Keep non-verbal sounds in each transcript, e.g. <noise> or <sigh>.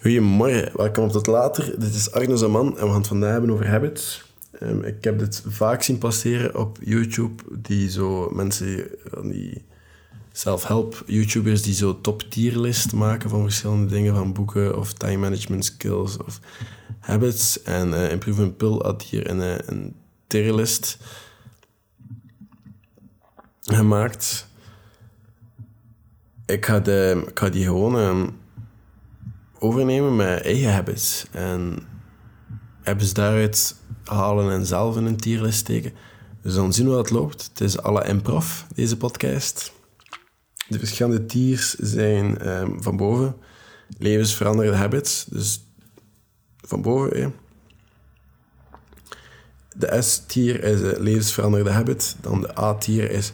Goedemorgen, welkom op tot later. Dit is Arno Zaman en we gaan het vandaag hebben over habits. Ehm, ik heb dit vaak zien passeren op YouTube, die zo mensen, die self-help YouTubers, die zo top tierlist maken van verschillende dingen, van boeken of time management skills of habits. En uh, Improvement Pill had hier een, eh, een tierlist gemaakt. Ik ga, de, ik die gewoon... Ehm, overnemen met eigen habits. En habits daaruit halen en zelf in een tierlist steken. We zullen zien hoe dat loopt. Het is alle improv, deze podcast. De verschillende tiers zijn um, van boven levensveranderende habits. Dus van boven. De S-tier is een levensveranderende habit. Dan de A-tier is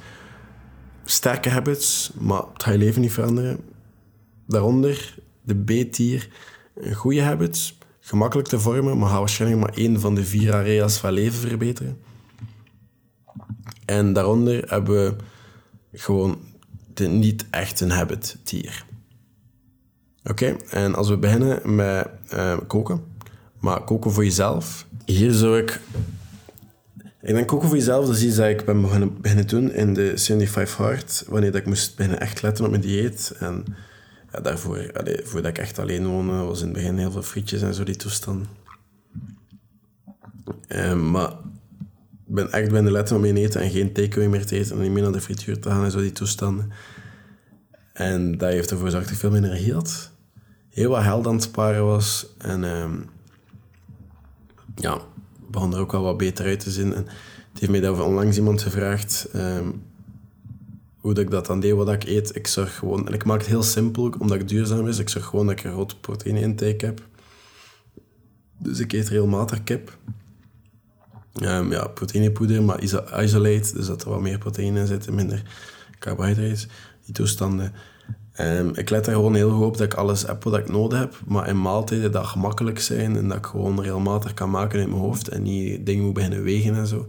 sterke habits, maar het ga je leven niet veranderen. Daaronder de B-tier, goede habits, gemakkelijk te vormen, maar ga waarschijnlijk maar één van de vier areas van leven verbeteren. En daaronder hebben we gewoon de niet echt een habit tier. Oké, en als we beginnen met uh, koken, maar koken voor jezelf. Hier zou ik. Ik denk koken voor jezelf, dat is iets dat ik ben beginnen, beginnen doen in de 75 Hard, wanneer dat ik moest beginnen echt letten op mijn dieet. En daarvoor, allee, voordat ik echt alleen woonde, was in het begin heel veel frietjes en zo, die toestand. Um, maar ik ben echt de letten om mijn eten en geen takeaway meer te eten en niet meer naar de frituur te gaan en zo, die toestanden. En dat heeft ervoor gezorgd dat ik veel minder had. Heel wat geld aan het sparen was. En um, ja, begon er ook wel wat beter uit te zien. En het heeft mij daar onlangs iemand gevraagd... Um, hoe dat ik dat dan deed, wat ik eet. Ik zorg gewoon, en ik maak het heel simpel, omdat het duurzaam is. Ik zorg gewoon dat ik een grote proteïne intake heb. Dus ik eet regelmatig kip. Um, ja, proteïnepoeder, maar isolate, dus dat er wat meer proteïne in zit en minder carbohydrates. Die toestanden. Um, ik let er gewoon heel goed op dat ik alles heb wat ik nodig heb, maar in maaltijden dat gemakkelijk zijn en dat ik gewoon regelmatig kan maken in mijn hoofd en niet dingen moet beginnen wegen en zo.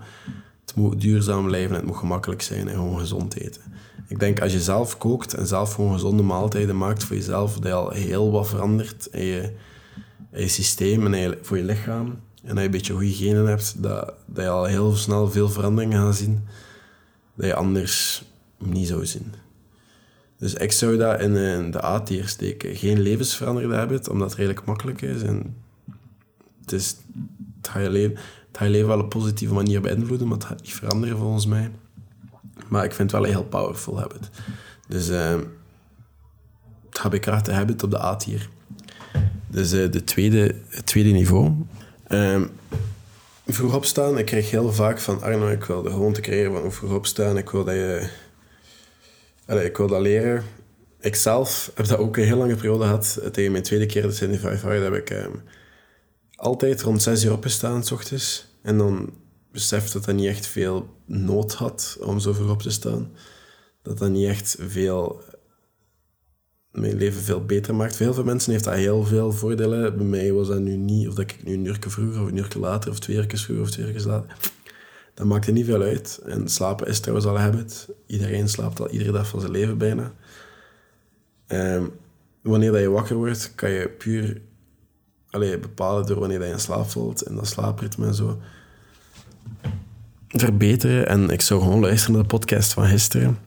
Moet duurzaam blijven, het moet gemakkelijk zijn en gewoon gezond eten. Ik denk als je zelf kookt en zelf gewoon gezonde maaltijden maakt voor jezelf, dat je al heel wat verandert in je, in je systeem en voor je lichaam. En dat je een beetje goede genen hebt, dat, dat je al heel snel veel veranderingen gaat zien dat je anders niet zou zien. Dus ik zou dat in, de A-tier steken. Geen levensveranderde habit, omdat het redelijk makkelijk is. En het, is, het, gaat je leven, gaat je leven wel op een positieve manier beïnvloeden, maar het gaat niet veranderen volgens mij. Maar ik vind het wel een heel powerful habit. Dus uh, het HBK habit op de A-tier. Dus uh, de tweede, het tweede niveau. Uh, vroeg opstaan. Ik krijg heel vaak van Arno, ik wil de gewoonte creëren van vroeg opstaan. Ik wil dat je... Ik wil dat leren. Ik zelf heb dat ook een heel lange periode gehad. Tegen mijn tweede keer de 75 Hard heb ik um, altijd rond 6 uur opgestaan, s ochtends. En dan beseft dat dat niet echt veel nood had om zo vroeg op te staan. Dat dat niet echt veel mijn leven veel beter maakt. Voor heel veel mensen heeft dat heel veel voordelen. Bij mij was dat nu niet, of dat ik nu een uur vroeger of een uur later, of twee uur vroeger of twee uur later. Dat maakt er niet veel uit. En slapen is trouwens al een habit. Iedereen slaapt al iedere dag van zijn leven bijna. Um, wanneer dat je wakker wordt, kan je puur allee, bepalen door wanneer je in slaap valt en dat slaapritme en zo verbeteren. En ik zou gewoon luisteren naar de podcast van gisteren.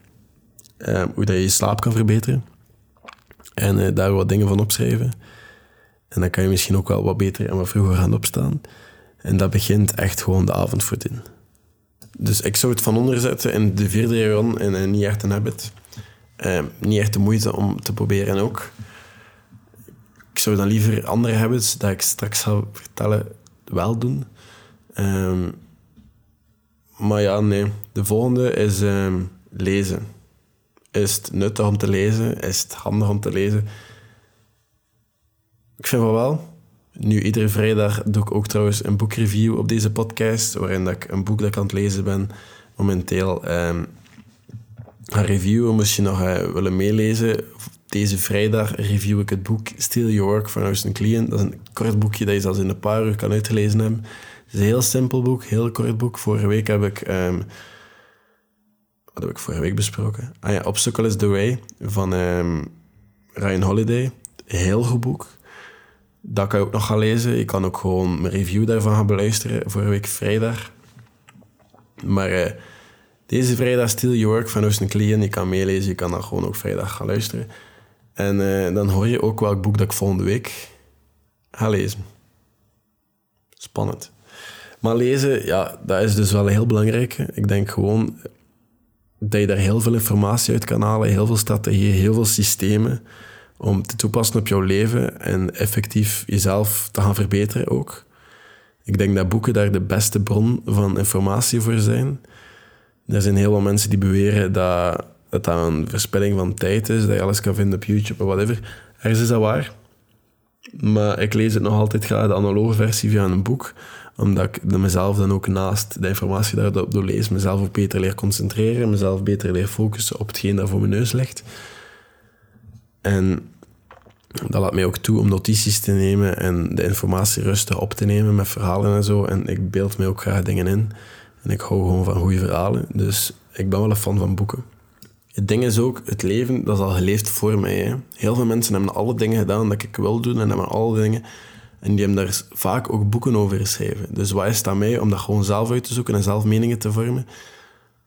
Uh, hoe dat je je slaap kan verbeteren. En uh, daar wat dingen van opschrijven. En dan kan je misschien ook wel wat beter en wat vroeger gaan opstaan. En dat begint echt gewoon de avond. Dus ik zou het van onder zetten in de vierde run en uh, niet echt een habit. Niet echt de moeite om te proberen ook. Ik zou dan liever andere habits, dat ik straks ga vertellen, wel doen. Um, maar ja, nee. De volgende is um, lezen. Is het nuttig om te lezen? Is het handig om te lezen? Ik vind wel wel. Nu, iedere vrijdag doe ik ook trouwens een boekreview op deze podcast, waarin dat ik een boek dat ik aan het lezen ben, momenteel um, ga reviewen. Moest je nog uh, willen meelezen, deze vrijdag review ik het boek Steal Your Work van Austin Kleon. Dat is een kort boekje dat je zelfs in een paar uur kan uitlezen hebben. Het is een heel simpel boek, heel kort boek. Vorige week heb ik... Um, wat heb ik vorige week besproken? Ah ja, Obstacle is the Way van um, Ryan Holiday. Heel goed boek. Dat kan je ook nog gaan lezen. Je kan ook gewoon mijn review daarvan gaan beluisteren vorige week vrijdag. Maar uh, deze vrijdag Still Your Work van Austin Klein. Je kan meelezen, je kan dat gewoon ook vrijdag gaan luisteren. En uh, dan hoor je ook welk boek dat ik volgende week ga lezen. Spannend. Maar lezen, ja, dat is dus wel heel belangrijk. Ik denk gewoon dat je daar heel veel informatie uit kan halen, heel veel strategieën, heel veel systemen om te toepassen op jouw leven en effectief jezelf te gaan verbeteren ook. Ik denk dat boeken daar de beste bron van informatie voor zijn. Er zijn heel veel mensen die beweren dat, dat dat een verspilling van tijd is, dat je alles kan vinden op YouTube of whatever. Ergens is dat waar. Maar ik lees het nog altijd graag, de analoge versie via een boek, omdat ik mezelf dan ook naast de informatie daarop door lees, mezelf ook beter leer concentreren, mezelf beter leer focussen op hetgeen dat voor mijn neus ligt. En dat laat mij ook toe om notities te nemen en de informatie rustig op te nemen met verhalen en zo. En ik beeld mij ook graag dingen in. En ik hou gewoon van goede verhalen. Dus ik ben wel een fan van boeken. Het ding is ook, het leven, dat is al geleefd voor mij. Hè. Heel veel mensen hebben alle dingen gedaan dat ik wil doen en hebben alle dingen. En die hebben daar vaak ook boeken over geschreven. Dus wat is het mij om dat gewoon zelf uit te zoeken en zelf meningen te vormen,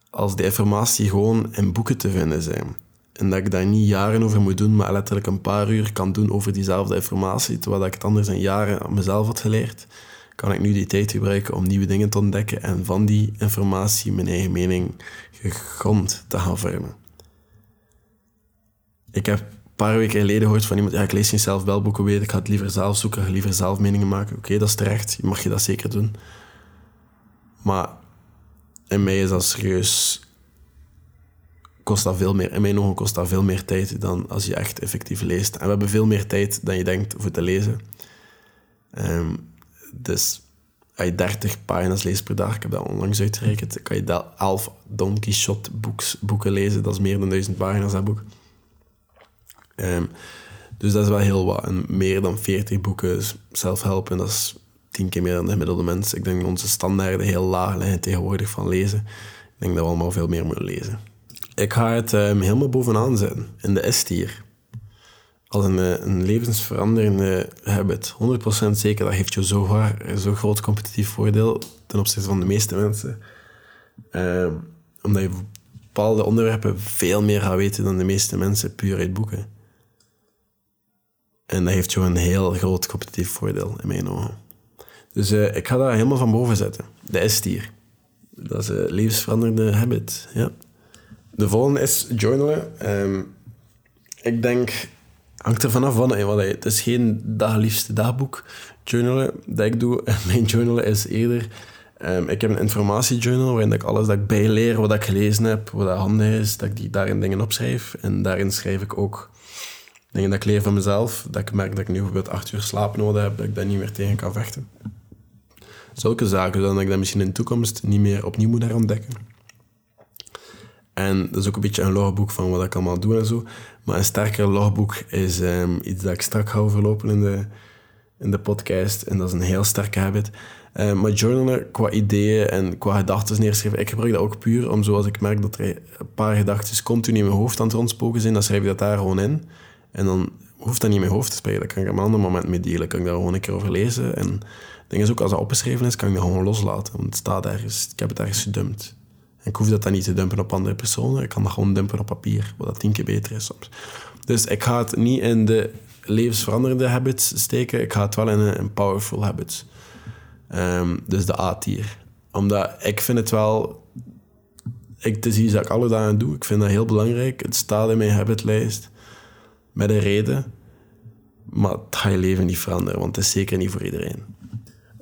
als de informatie gewoon in boeken te vinden zijn. En dat ik daar niet jaren over moet doen, maar letterlijk een paar uur kan doen over diezelfde informatie, terwijl ik het anders in jaren mezelf had geleerd, kan ik nu die tijd gebruiken om nieuwe dingen te ontdekken en van die informatie mijn eigen mening gegrond te gaan vormen. Ik heb een paar weken geleden gehoord van iemand, ja, ik lees niet zelf wel boeken weten, ik ga het liever zelf zoeken, liever zelf meningen maken. Oké, dat is terecht, mag je dat zeker doen. Maar in mij is dat serieus kost dat veel meer, in mijn ogen kost dat veel meer tijd dan als je echt effectief leest. En we hebben veel meer tijd dan je denkt voor te lezen. Um, dus als je 30 pagina's leest per dag, ik heb dat onlangs uitgerekend, kan je dat 11 Don Quixote boeken lezen. Dat is meer dan 1000 pagina's, dat boek. Um, dus dat is wel heel wat. En meer dan 40 boeken zelfhelpen, dat is tien keer meer dan de gemiddelde mens. Ik denk dat onze standaarden heel laag liggen tegenwoordig van lezen. Ik denk dat we allemaal veel meer moeten lezen. Ik ga het um, helemaal bovenaan zetten, in de S-tier. Als een, eh, een levensveranderende habit. 100% zeker, dat heeft je zo, zo groot competitief voordeel ten opzichte van de meeste mensen. Um, omdat je bepaalde onderwerpen veel meer gaat weten dan de meeste mensen puur uit boeken. En dat heeft je een heel groot competitief voordeel in mijn ogen. Dus uh, ik ga dat helemaal van boven zetten. De S-tier. Dat is een levensveranderende habit, ja. De volgende is journalen. Um, ik denk, hangt er vanaf van. Want het is geen dagliefste dagboek journalen dat ik doe. <laughs> Mijn journalen is eerder... Um, ik heb een informatiejournal waarin ik alles dat ik bijleer, wat ik gelezen heb, wat dat handig is, dat ik die daarin dingen opschrijf. En daarin schrijf ik ook dingen dat ik leer van mezelf. Dat ik merk dat ik nu bijvoorbeeld acht uur slaap nodig heb, dat ik daar niet meer tegen kan vechten. Zulke zaken, dan dat ik dat misschien in de toekomst niet meer opnieuw moet herontdekken. En dat is ook een beetje een logboek van wat ik allemaal doe en zo. Maar een sterker logboek is um, iets dat ik strak ga overlopen in de, in de podcast. En dat is een heel sterke habit. Uh, maar journalen qua ideeën en qua gedachten neerschrijven, ik gebruik dat ook puur om zoals ik merk dat er een paar gedachten continu in mijn hoofd aan het rondspoken zijn, dan schrijf ik dat daar gewoon in. En dan hoeft dat niet in mijn hoofd te spelen. Dan kan ik op een ander moment mee delen. kan ik daar gewoon een keer over lezen. En het ding is ook, als dat opgeschreven is, kan ik dat gewoon loslaten. Want het staat ergens, ik heb het ergens gedumpt ik hoef dat dan niet te dumpen op andere personen. Ik kan dat gewoon dumpen op papier, wat dat tien keer beter is soms. Dus ik ga het niet in de levensveranderende habits steken. Ik ga het wel in een, powerful habits. Um, dus de A-tier. Omdat ik vind het wel... Ik, het is dat ik alle dagen doe. Ik vind dat heel belangrijk. Het staat in mijn habitlijst. Met een reden. Maar het gaat je leven niet veranderen, want het is zeker niet voor iedereen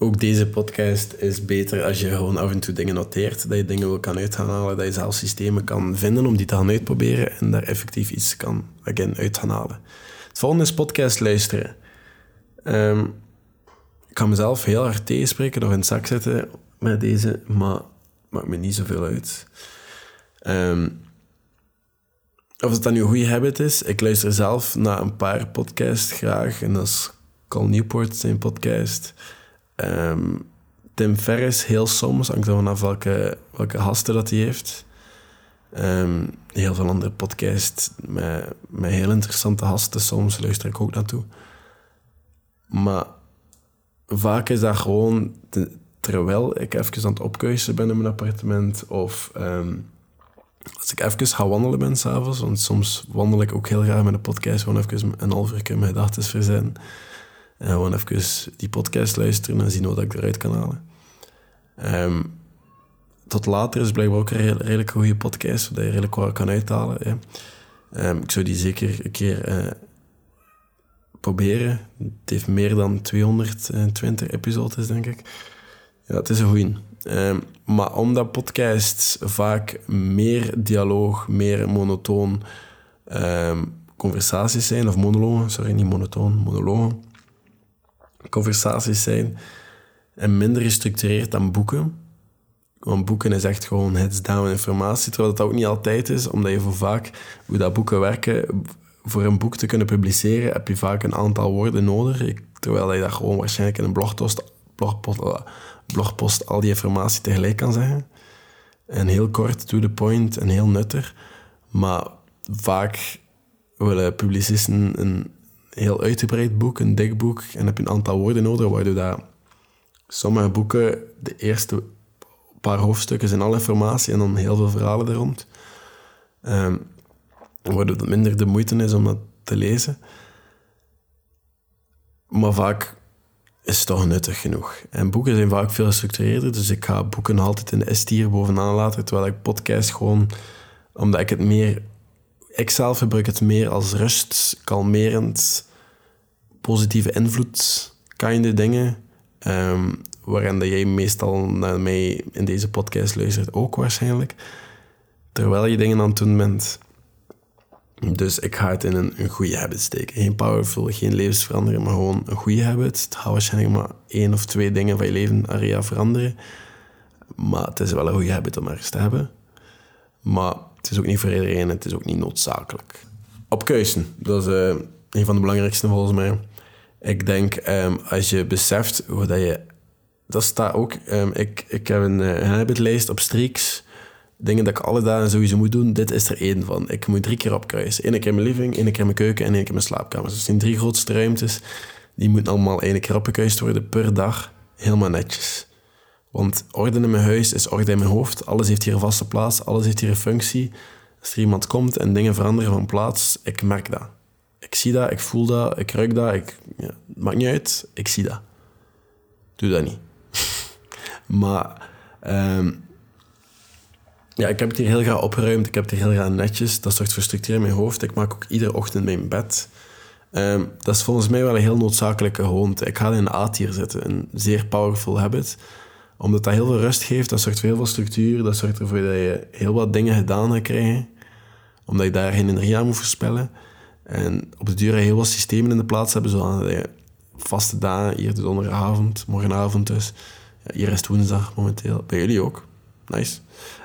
ook deze podcast is beter als je gewoon af en toe dingen noteert. Dat je dingen wil kan uithalen, dat je zelf systemen kan vinden om die te gaan uitproberen en daar effectief iets kan uit gaan halen. Het volgende is podcast luisteren. Um, ik kan mezelf heel hard tegenspreken of in het zak zetten met deze, maar maakt me niet zoveel uit. Um, of het dan nu een goede habit is, ik luister zelf naar een paar podcasts graag. En dat is Cal Newport, zijn podcast. Um, Tim Ferriss, heel soms, hangt er vanaf welke, welke gasten dat hij heeft. Um, heel veel andere podcasts met, met heel interessante gasten, soms luister ik ook naartoe. Maar vaak is dat gewoon te- terwijl ik even aan het opkuisen ben in mijn appartement of ehm, als ik even ga wandelen ben s'avonds, want soms wandel ik ook heel graag met een podcast, gewoon even een half uur mijn gedachten verzetten. En gewoon even die podcast luisteren en zien wat ik eruit kan halen. Ehm, tot later is blijkbaar ook een redelijk, goede podcast, waar je redelijk wat kan uithalen. Ehm, ik zou die zeker een keer eh, proberen. Het heeft meer dan 220 episodes, denk ik. Ja, het is een goeie. Ehm, maar omdat podcasts vaak meer dialoog, meer monotoon ehm, conversaties zijn, of monologen, sorry, niet monotoon, monologen, conversaties zijn, en minder gestructureerd dan boeken. Want boeken is echt gewoon heads down informatie, terwijl dat ook niet altijd is, omdat je voor vaak, hoe dat boeken werken, voor een boek te kunnen publiceren, heb je vaak een aantal woorden nodig, terwijl je dat gewoon waarschijnlijk in een blogpost, blogpost, eh, blogpost al die informatie tegelijk kan zeggen. En heel kort, to the point en heel nutter. Maar vaak willen publicisten een heel uitgebreid boek, een dik boek, en heb je een aantal woorden nodig, waardoor dat sommige boeken, de eerste paar hoofdstukken zijn alle informatie en dan heel veel verhalen er rond. Ehm, waardoor het minder de moeite is om dat te lezen. Maar vaak is toch nuttig genoeg. En boeken zijn vaak veel gestructureerder, dus ik ga boeken altijd in de S-tier bovenaan laten, terwijl ik podcast gewoon, omdat ik het meer... Ik zelf gebruik het meer als rust, kalmerend, positieve invloed, kind dingen, ehm, waarin dat jij meestal naar mij in deze podcast luistert ook waarschijnlijk, terwijl je dingen aan het doen bent. Dus ik ga het in een, een goede habit steken. Geen powerful, geen levensverandering, maar gewoon een goede habit. Het gaat waarschijnlijk maar één of twee dingen van je leven area veranderen. Maar het is wel een goede habit om ergens te hebben. Maar het is ook niet voor iedereen, het is ook niet noodzakelijk. Opkuisen, dat is eh, een van de belangrijkste volgens mij. Ik denk, ehm, als je beseft hoe dat je... Dat staat ook... ehm, ik, ik heb een, eh, een habitlijst op streaks dingen dat ik alle dagen sowieso moet doen, dit is er één van. Ik moet drie keer opkruisen. Eén keer in mijn living, één keer in mijn keuken en één keer in mijn slaapkamer. Dus het zijn drie grootste ruimtes. Die moeten allemaal één keer opgekruist worden per dag. Helemaal netjes. Want orde in mijn huis is orde in mijn hoofd. Alles heeft hier een vaste plaats, alles heeft hier een functie. Als er iemand komt en dingen veranderen van plaats, ik merk dat. Ik zie dat, ik voel dat, ik ruik dat. Ik, ja, maakt niet uit, ik zie dat. Doe dat niet. <laughs> maar... ehm, ja, ik heb het hier heel graag opgeruimd. Ik heb het hier heel graag netjes. Dat zorgt voor structuur in mijn hoofd. Ik maak ook iedere ochtend mijn bed. Ehm, dat is volgens mij wel een heel noodzakelijke gewoonte. Ik ga in een A-tier zitten. Een zeer powerful habit. Omdat dat heel veel rust geeft. Dat zorgt voor heel veel structuur. Dat zorgt ervoor dat je heel wat dingen gedaan gaat krijgen. Omdat je daar geen energie aan moet verspillen. En op de duur heel wat systemen in de plaats hebben. Zodat je vaste dagen, hier de donderdagavond, morgenavond dus. Ja, hier is het woensdag momenteel. Bij jullie ook. Nice.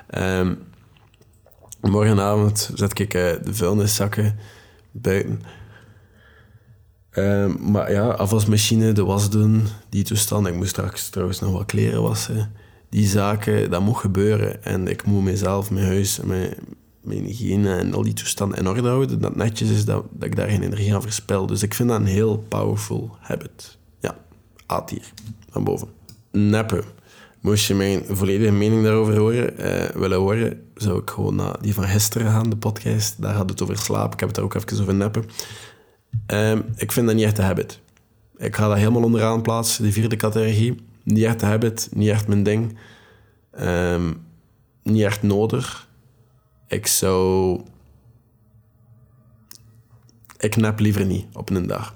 Ehm, morgenavond zet ik eh, de vuilniszakken buiten. Ehm, maar ja, afwasmachine, de was doen, die toestand. Ik moest straks trouwens nog wat kleren wassen. Die zaken, dat moet gebeuren. En ik moet mezelf, mijn huis, mijn, mijn hygiëne en al die toestanden in orde houden. Dat netjes is dat, dat ik daar geen energie aan verspil. Dus ik vind dat een heel powerful habit. Ja, A-tier, van boven. Neppen. Moest je mijn volledige mening daarover horen, eh, willen horen, zou ik gewoon naar die van gisteren gaan, de podcast. Daar had het over slaap. Ik heb het daar ook even over neppen. Ehm, ik vind dat niet echt een habit. Ik ga dat helemaal onderaan plaatsen, de vierde categorie. Niet echt een habit, niet echt mijn ding. Ehm, niet echt nodig. Ik zou... Ik nap liever niet op een dag.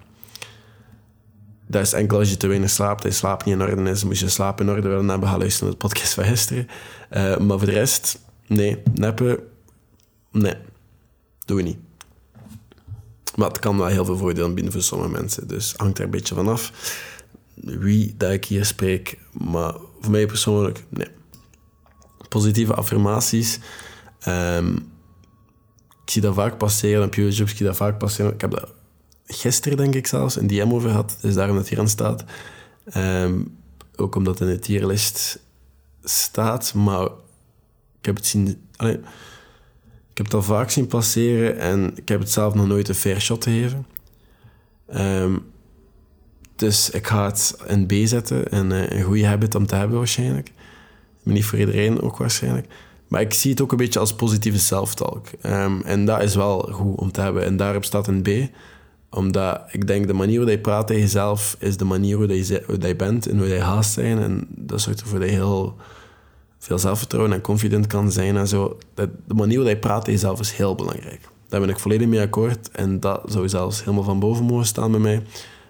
Dat is enkel als je te weinig slaapt, en slaap niet in orde is, moet je slaap in orde willen hebben, ga luisteren naar de podcast van gisteren. Eh, maar voor de rest, nee, neppen, nee, doen we niet. Maar het kan wel heel veel voordelen bieden voor sommige mensen, dus hangt er een beetje van af wie dat ik hier spreek. Maar voor mij persoonlijk, nee. Positieve affirmaties. ehm, ik zie dat vaak passeren op YouTube, ik zie dat vaak passeren. Ik heb dat gisteren, denk ik zelfs, een DM over gehad. Dus daarom dat hier aan staat. Ehm, ook omdat het in de tierlist staat. Maar ik heb het zien... ik heb het al vaak zien passeren en ik heb het zelf nog nooit een fair shot gegeven. Ehm, Dus ik ga het in B zetten. En eh, een goede habit om te hebben waarschijnlijk. Maar niet voor iedereen ook waarschijnlijk. Maar ik zie het ook een beetje als positieve self-talk. Ehm, en dat is wel goed om te hebben. En daarop staat een B. Omdat ik denk de manier hoe je praat tegen jezelf... is de manier hoe je, je bent en hoe je haast zijn. En dat zorgt ervoor dat je heel veel zelfvertrouwen en confident kan zijn en zo. De manier hoe je praat tegen jezelf is heel belangrijk. Daar ben ik volledig mee akkoord. En dat zou zelfs helemaal van boven mogen staan bij mij.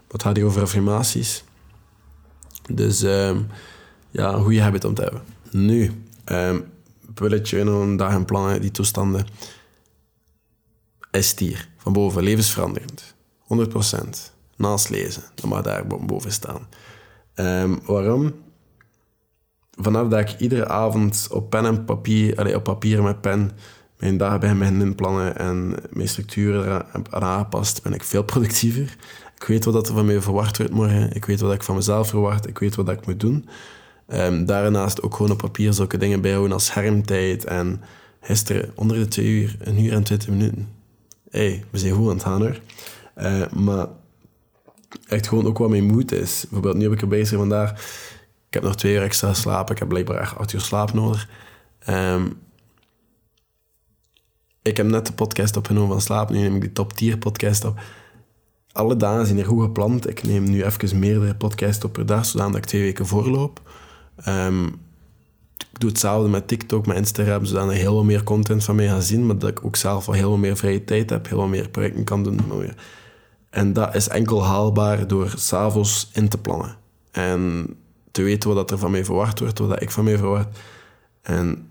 Wat gaat hier over affirmaties? Dus um, ja, een goede habit om te hebben. Nu, um, bulletje nog een dag en plannen, die toestanden. Is hier, van boven, levensveranderend. 100%. Naast lezen, dat mag daar boven staan. Um, waarom? Vanaf dat ik iedere avond op pen en papier, allez, op papier met pen, mijn dagen bij mijn inplannen en mijn structuren heb aangepast, ben ik veel <laughs> productiever. Ik weet wat er van mij verwacht wordt morgen. Ik weet wat ik van mezelf verwacht. Ik weet wat ik moet doen. Um, daarnaast ook gewoon op papier zulke dingen bijhouden als schermtijd. En gisteren onder de twee uur, een uur en twintig minuten. Hey, we zijn goed aan het gaan hoor. Uh, maar echt gewoon ook wat mijn moed is. Bijvoorbeeld nu heb ik er bezig vandaag. Ik heb nog twee uur extra slapen. Ik heb blijkbaar echt acht uur slaap nodig. Um, ik heb net de podcast opgenomen van slaap. Nu neem ik die top tier podcast op alle dagen zijn er goed gepland. Ik neem nu even meerdere podcasts op per dag, zodat ik twee weken voorloop. Um, ik doe hetzelfde met TikTok, met Instagram, zodat er heel veel meer content van mij gaan zien, maar dat ik ook zelf wel heel veel meer vrije tijd heb, heel veel meer projecten kan doen. En dat is enkel haalbaar door s'avonds in te plannen. En te weten wat er van mij verwacht wordt, wat ik van mij verwacht. En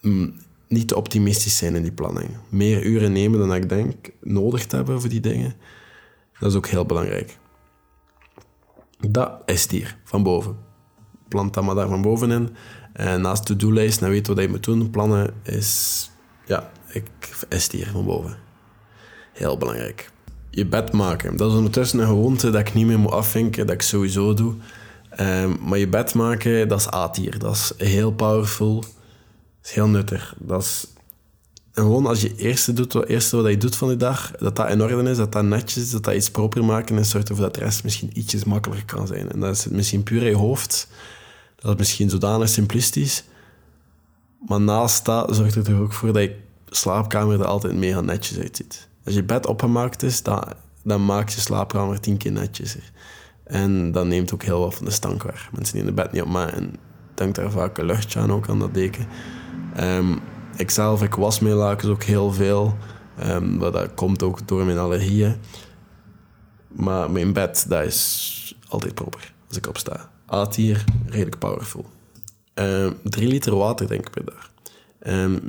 mm, niet te optimistisch zijn in die planning. Meer uren nemen dan ik denk nodig te hebben voor die dingen. Dat is ook heel belangrijk. Dat is hier, van boven. Plant dat maar daar van bovenin. En naast de to-do-lijst, dan weet wat je moet doen. Plannen is, ja, ik, is hier van boven. Heel belangrijk. Je bed maken. Dat is ondertussen een gewoonte dat ik niet meer moet afvinken, dat ik sowieso doe. Um, maar je bed maken, dat is A-tier. Dat is heel powerful. Dat is heel nuttig. Dat is en gewoon als je eerste doet, wat eerste wat je doet van de dag, dat dat in orde is, dat dat netjes is, dat dat iets proper maken is, zorgt ervoor dat de rest misschien ietsjes makkelijker kan zijn. En dat is misschien puur in je hoofd. Dat is misschien zodanig simplistisch. Maar naast dat zorgt het er ook voor dat je slaapkamer er altijd mega netjes uitziet. Als je bed opgemaakt is, dan, dan maakt je slaapkamer tien keer netjeser. En dat neemt ook heel wat van de stank weg. Mensen die in de bed niet opmaken, denkt daar vaak een luchtje aan, ook aan dat deken. Um, Ikzelf, ik was mijn lakens ook heel veel. Um, maar dat komt ook door mijn allergieën. Maar mijn bed, dat is altijd proper als ik opsta. A-tier, redelijk powerful. Um, drie liter water denk ik per dag.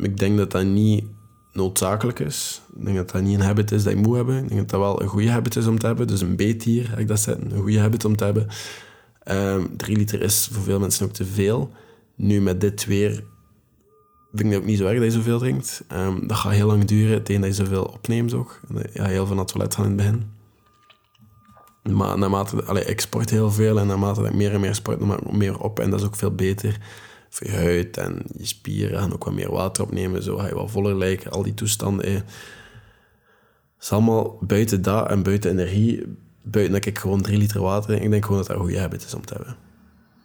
Ik denk dat dat niet noodzakelijk is. Ik denk dat dat niet een habit is dat je moet hebben. Ik denk dat dat wel een goede habit is om te hebben. Dus een B-tier, ik dat. Een goede habit om te hebben. Um, liter is voor veel mensen ook te veel. Nu met dit weer vind ik ook niet zo erg dat je zoveel drinkt. Um, dat gaat heel lang duren tegen dat je zoveel opneemt ook. Ja, heel veel naar het toilet gaan in het begin. Maar naarmate... Allee, ik sport heel veel en naarmate ik meer en meer sport, dan maak ik meer op. En dat is ook veel beter je huid en je spieren. gaan ook wat meer water opnemen, zo ga je wel voller lijken. Al die toestanden. Het is allemaal buiten dat en buiten energie. Buiten dat ik gewoon drie liter water drink. Ik denk gewoon dat dat een goede habit is om te hebben.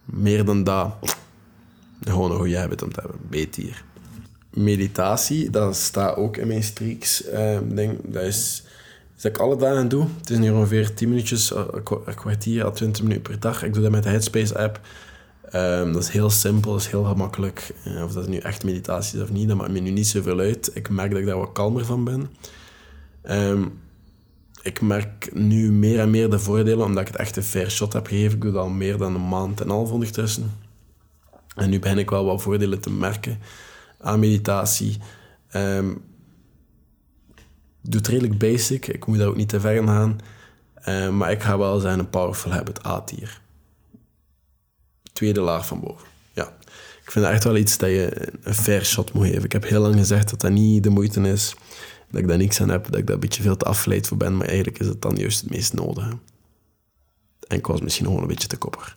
Meer dan dat... Gewoon een goede habit om te hebben. Beter meditatie, dat staat ook in mijn streaks. Uh, ding. Dat is dat ik alle dagen doe. Het is nu ongeveer 10 minuutjes, eh, een kwartier à 20 minuten per dag. Ik doe dat met de Headspace app. Um, dat is heel simpel, dat is heel gemakkelijk. Uh, of dat nu echt meditatie is of niet, dat maakt me nu niet zoveel uit. Ik merk dat ik daar wat kalmer van ben. Um, ik merk nu meer en meer de voordelen, omdat ik het echt een fair shot heb gegeven. Ik doe dat al meer dan een maand en een half ondertussen. En nu begin ik wel wat voordelen te merken aan meditatie. Um, doe het redelijk basic. Ik moet daar ook niet te ver in gaan. Maar ik ga wel zijn een powerful habit A-tier. Tweede laag van boven. Ja. Ik vind echt wel iets dat je een fair shot moet geven. Ik heb heel lang gezegd dat dat niet de moeite is. Dat ik daar niks aan heb. Dat ik daar een beetje veel te afgeleid voor ben. Maar eigenlijk is het dan juist het meest nodig. En ik was misschien gewoon een beetje te kopper.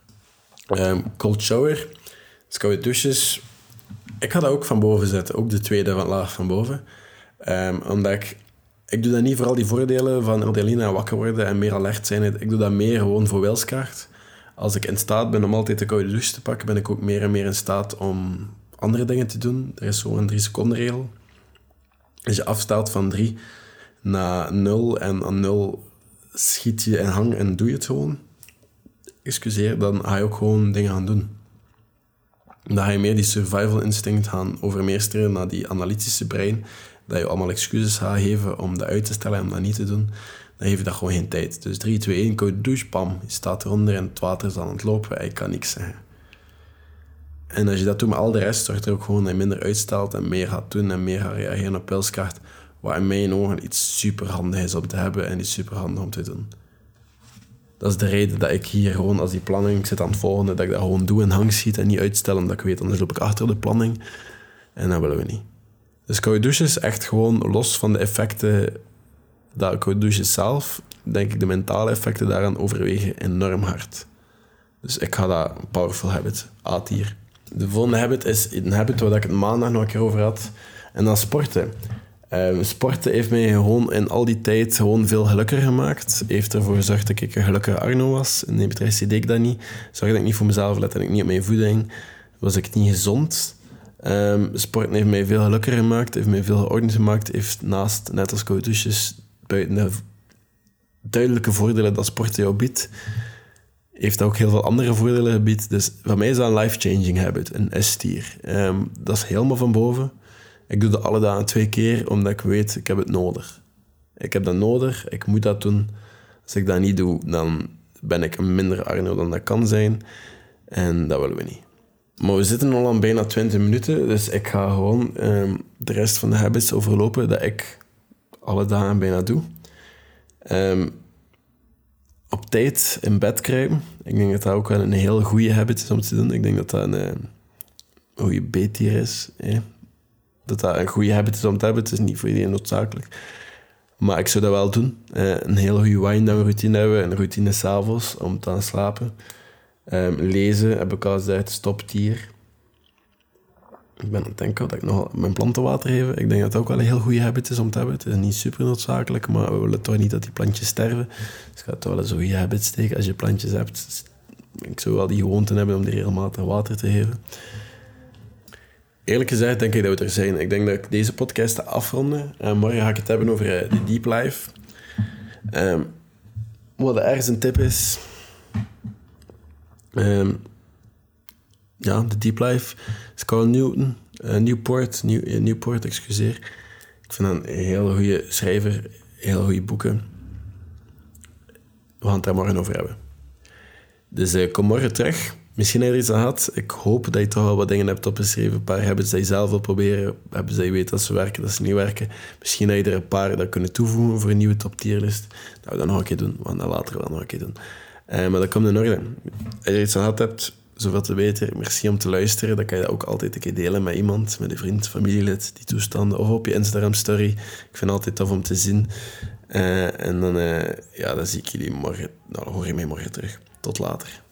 Um, cold shower. Dus douches ik ga dat ook van boven zetten, ook de tweede van laag van boven. Um, omdat ik ik doe dat niet voor al die voordelen van adrenaline en wakker worden en meer alert zijn. Ik doe dat meer gewoon voor wilskracht. Als ik in staat ben om altijd de koude douche te pakken, ben ik ook meer en meer in staat om andere dingen te doen. Er is zo'n drie seconden regel. Als je afstelt van drie naar nul en aan nul schiet je en hang en doe je het gewoon. Excuseer, dan ga je ook gewoon dingen gaan doen. Dan ga je meer die survival instinct gaan overmeesteren naar die analytische brein. Dat je allemaal excuses gaat geven om dat uit te stellen en om dat niet te doen. Dan heeft dat gewoon geen tijd. Dus 3, 2, 1, koude douche, pam. Je staat eronder en het water is aan het lopen en je kan niks zeggen. En als je dat doet met al de rest, zorgt er ook gewoon dat je minder uitstelt en meer gaat doen en meer gaat reageren op pilskaart. Wat in mijn ogen iets super handig is om te hebben en iets super handig om te doen. Dat is de reden dat ik hier gewoon als die planning zit aan het volgen, dat ik dat gewoon doe en hang schiet en niet uitstellen, omdat ik weet, anders loop ik achter de planning. En dat willen we niet. Dus koude douche is echt gewoon los van de effecten dat douche zelf, denk ik de mentale effecten daaraan overwegen enorm hard. Dus ik ga dat powerful habit, A-tier. De volgende habit is een habit waar ik het maandag nog een keer over had. En is sporten. Um, sporten heeft mij gewoon in al die tijd gewoon veel gelukkiger gemaakt. Heeft ervoor gezorgd dat ik een gelukkige Arno was. In de deed ik dat niet. Zorgde ik niet voor mezelf, lette ik niet op mijn voeding. Was ik niet gezond. Um, sporten heeft mij veel gelukkiger gemaakt. Heeft mij veel geordend gemaakt. Heeft naast, net als koude douches, buiten de duidelijke voordelen dat sporten jou biedt, heeft ook heel veel andere voordelen gebied. Dus voor mij is dat een life-changing habit, een S-tier. Ehm, dat is helemaal van boven. Ik doe dat alle dagen twee keer, omdat ik weet, ik heb het nodig. Ik heb dat nodig, ik moet dat doen. Als ik dat niet doe, dan ben ik een minder Arno dan dat kan zijn. En dat willen we niet. Maar we zitten al aan bijna 20 minuten, dus ik ga gewoon ehm, de rest van de habits overlopen dat ik alle dagen bijna doe. Um, op tijd in bed kruipen. Ik denk dat dat ook wel een heel goede habit is om te doen. Ik denk dat dat een, eh, goede beetier is. Dat dat een goede habit is om te hebben. Het is niet voor iedereen noodzakelijk. Maar ik zou dat wel doen. Uh, een hele goede wind-down routine hebben. Een routine s'avonds om te gaan slapen. Um, lezen heb ik al gezegd, stoptier. Ik ben aan het denken dat ik nog mijn planten water geef. Ik denk dat het ook wel een heel goede habit is om te hebben. Het is niet super noodzakelijk, maar we willen toch niet dat die plantjes sterven. Dus het gaat toch wel een goede habit steken als je plantjes hebt. Ik zou wel die gewoonte hebben om die regelmatig water te geven. Eerlijk gezegd denk ik dat we er zijn. Ik denk dat ik deze podcast afronden. En morgen ga ik het hebben over eh, de deep life. Um, wat ergens een tip is... Um, ja, de Deep Life. Carl Newton, uh, Newport, New, uh, Newport, excuseer. Ik vind een hele goede schrijver, hele goede boeken. We gaan het daar morgen over hebben. Dus uh, kom morgen terug. Misschien heb je iets aan gehad. Ik hoop dat je toch wel wat dingen hebt opgeschreven. Een paar hebben ze zelf wil proberen. Hebben ze weet dat ze werken, dat ze niet werken. Misschien dat je er een paar dat kunnen toevoegen voor een nieuwe top tierlist. Dat we dat nog een keer doen. We gaan dat later wel nog een keer doen. maar dat komt in orde. Als je iets aan gehad hebt, zoveel te weten. Merci om te luisteren. Dat kan je ook altijd een keer delen met iemand, met een vriend, familielid, die toestanden. Of op je Instagram-story. Ik vind het altijd tof om te zien. Uh, en dan, uh, ja, dan zie ik jullie morgen. Nou, hoor je mij morgen terug. Tot later.